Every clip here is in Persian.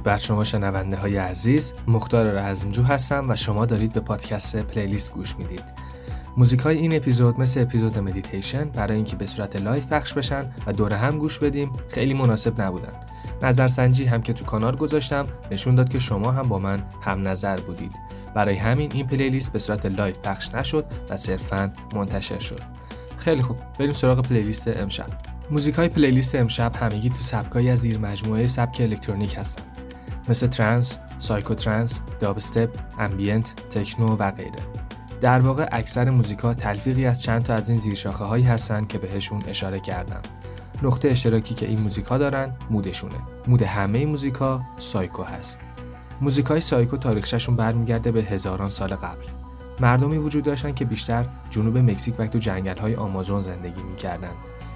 بر شما شنونده های عزیز مختار رزمجو هستم و شما دارید به پادکست playlist گوش می‌دید. موزیک های این اپیزود مثل اپیزود مدیتیشن برای اینکه به صورت live پخش بشن و دور هم گوش بدیم خیلی مناسب نبودن. نظرسنجی هم که تو کانال گذاشتم نشون داد که شما هم با من هم نظر بودید. برای همین این playlist به صورت live پخش نشد و صرفا منتشر شد. خیلی خوب. بریم سراغ playlist امشب. موزیک های playlist امشب همگی تو سبکایی از زیر مجموعه سبک الکترونیک هستن. مثل trance، psycho trance، dubstep، ambient، techno و غیره. در واقع اکثر موزیکا تلفیقی از چند تا از این زیرشاخه هایی هستن که بهشون اشاره کردم. نقطه اشتراکی که این موزیکا دارن mood شونه. mood همه موزیکا سایکو هست. موزیکای psycho تاریخچشون برمیگرده به هزاران سال قبل. مردمی وجود داشتن که بیشتر جنوب مکزیک و تو جنگل های آمازون زندگی می‌کردن.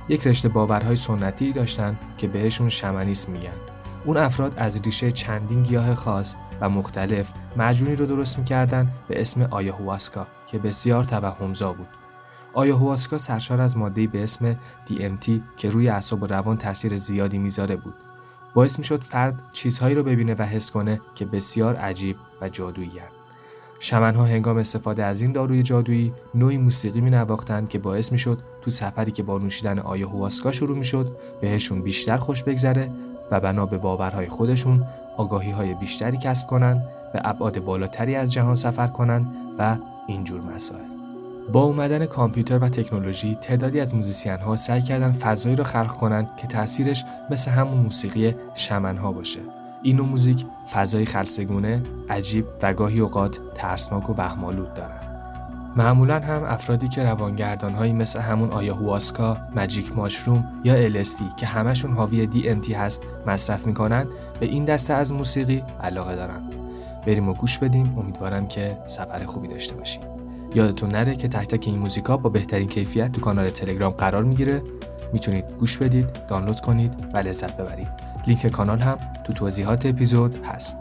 یک رشته باورهای سنتی داشتن که بهشون شمنیسم میگن. اون افراد از ریشه چندین گیاه خاص و مختلف مجونی رو درست می‌کردن به اسم آیاهواسکا که بسیار توهمزا بود. آیاهواسکا سرشار از مادهی به اسم DMT که روی اعصاب و روان تاثیر زیادی می‌ذاره بود. باعث می‌شد فرد چیزهایی رو ببینه و حس کنه که بسیار عجیب و جادویی شمنها هنگام استفاده از این داروی جادویی نوعی موسیقی می نواختند که باعث می تو سفری که با نوشیدن آیاهواسکا شروع می بهشون بیشتر خوش بگذره و بنا به باورهای خودشون آگاهی های بیشتری کسب کنند به ابعاد بالاتری از جهان سفر کنند و اینجور مسائل با اومدن کامپیوتر و تکنولوژی تعدادی از موزیسین ها سعی کردن فضایی رو خلق کنند که تاثیرش مثل همون موسیقی شمن ها باشه این نوع موزیک فضای خلصگونه، عجیب و گاهی اوقات ترسناک و وهمالود دارن. معمولا هم افرادی که روانگردان هایی مثل همون آیاهواسکا، مجیک ماشروم یا LSD که همشون حاوی DMT هست مصرف می‌کنن به این دسته از موسیقی علاقه دارن. بریم و گوش بدیم امیدوارم که سفر خوبی داشته باشید. یادتون نره که تک تک این موزیکا با بهترین کیفیت تو کانال تلگرام قرار می‌گیره می‌تونید گوش بدید، دانلود کنید و لذت ببرید. لینک کانال هم تو توضیحات اپیزود هست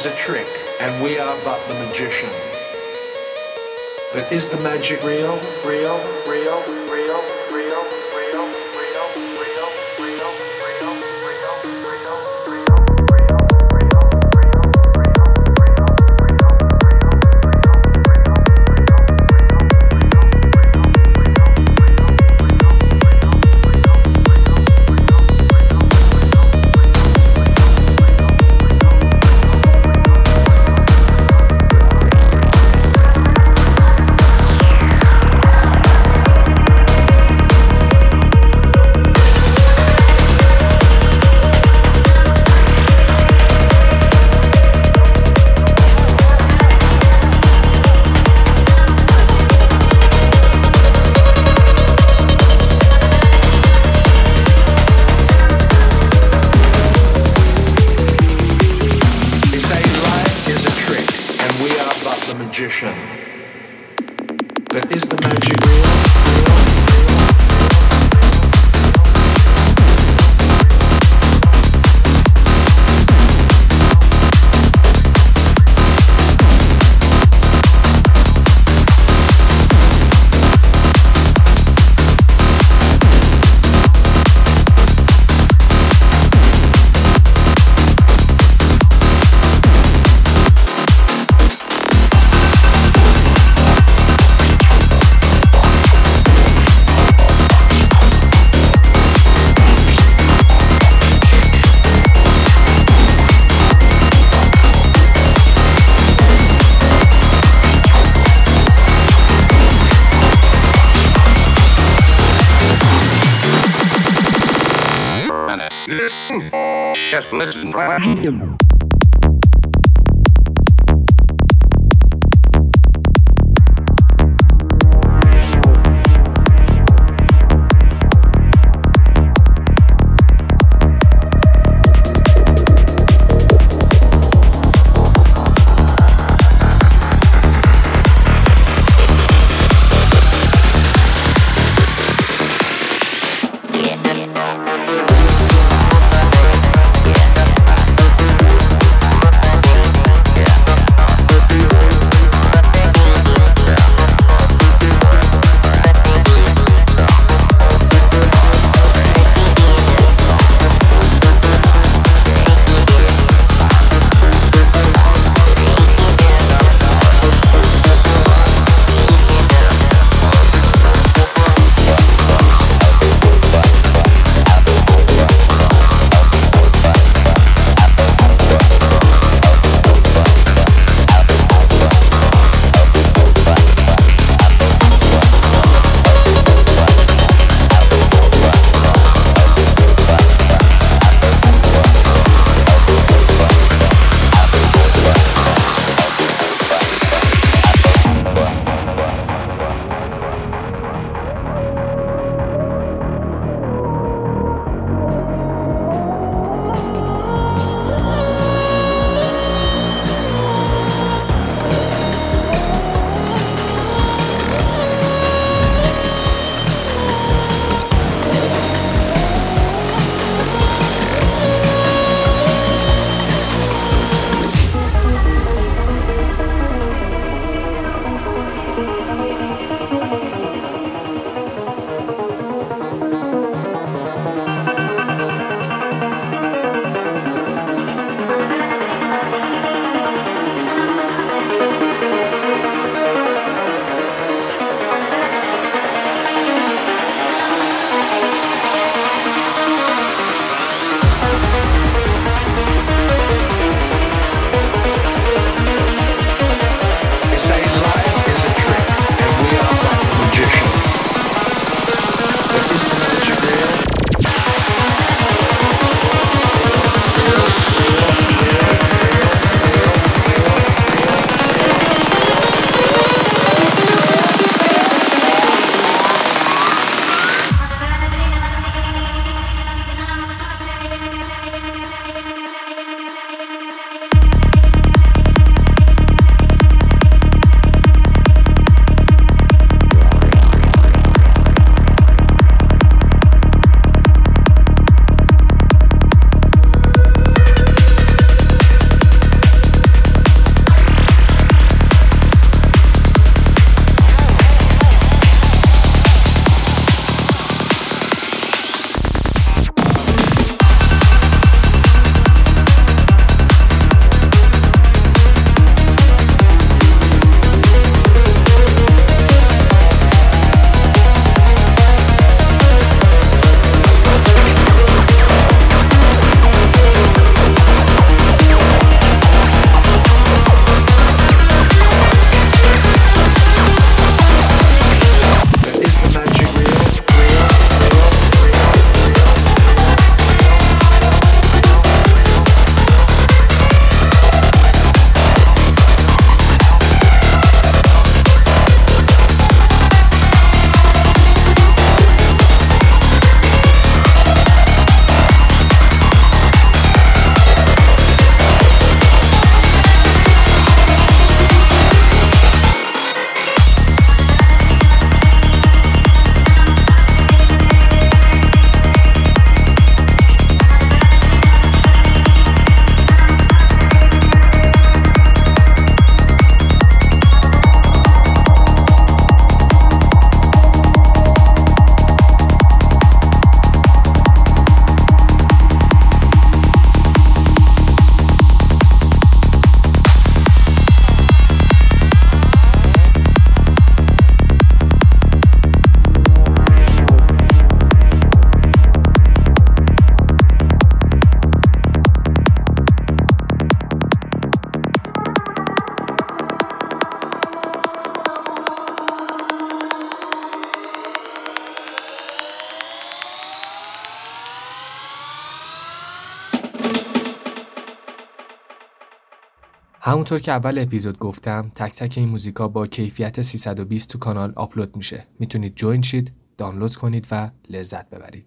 is a trick, and we are but the magician. But is the magic real, real, real, real, real? Just listen. همونطور که اول اپیزود گفتم تک تک این موزیکا با کیفیت 320 تو کانال آپلود میشه. می‌تونید join شید دانلود کنید و لذت ببرید.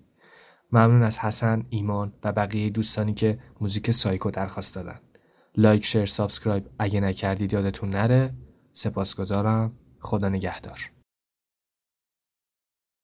ممنون از حسن ایمان و بقیه دوستانی که موزیک سایکو درخواست دادن. like share subscribe اگه نکردید یادتون نره. سپاسگزارم. خدا نگهدار.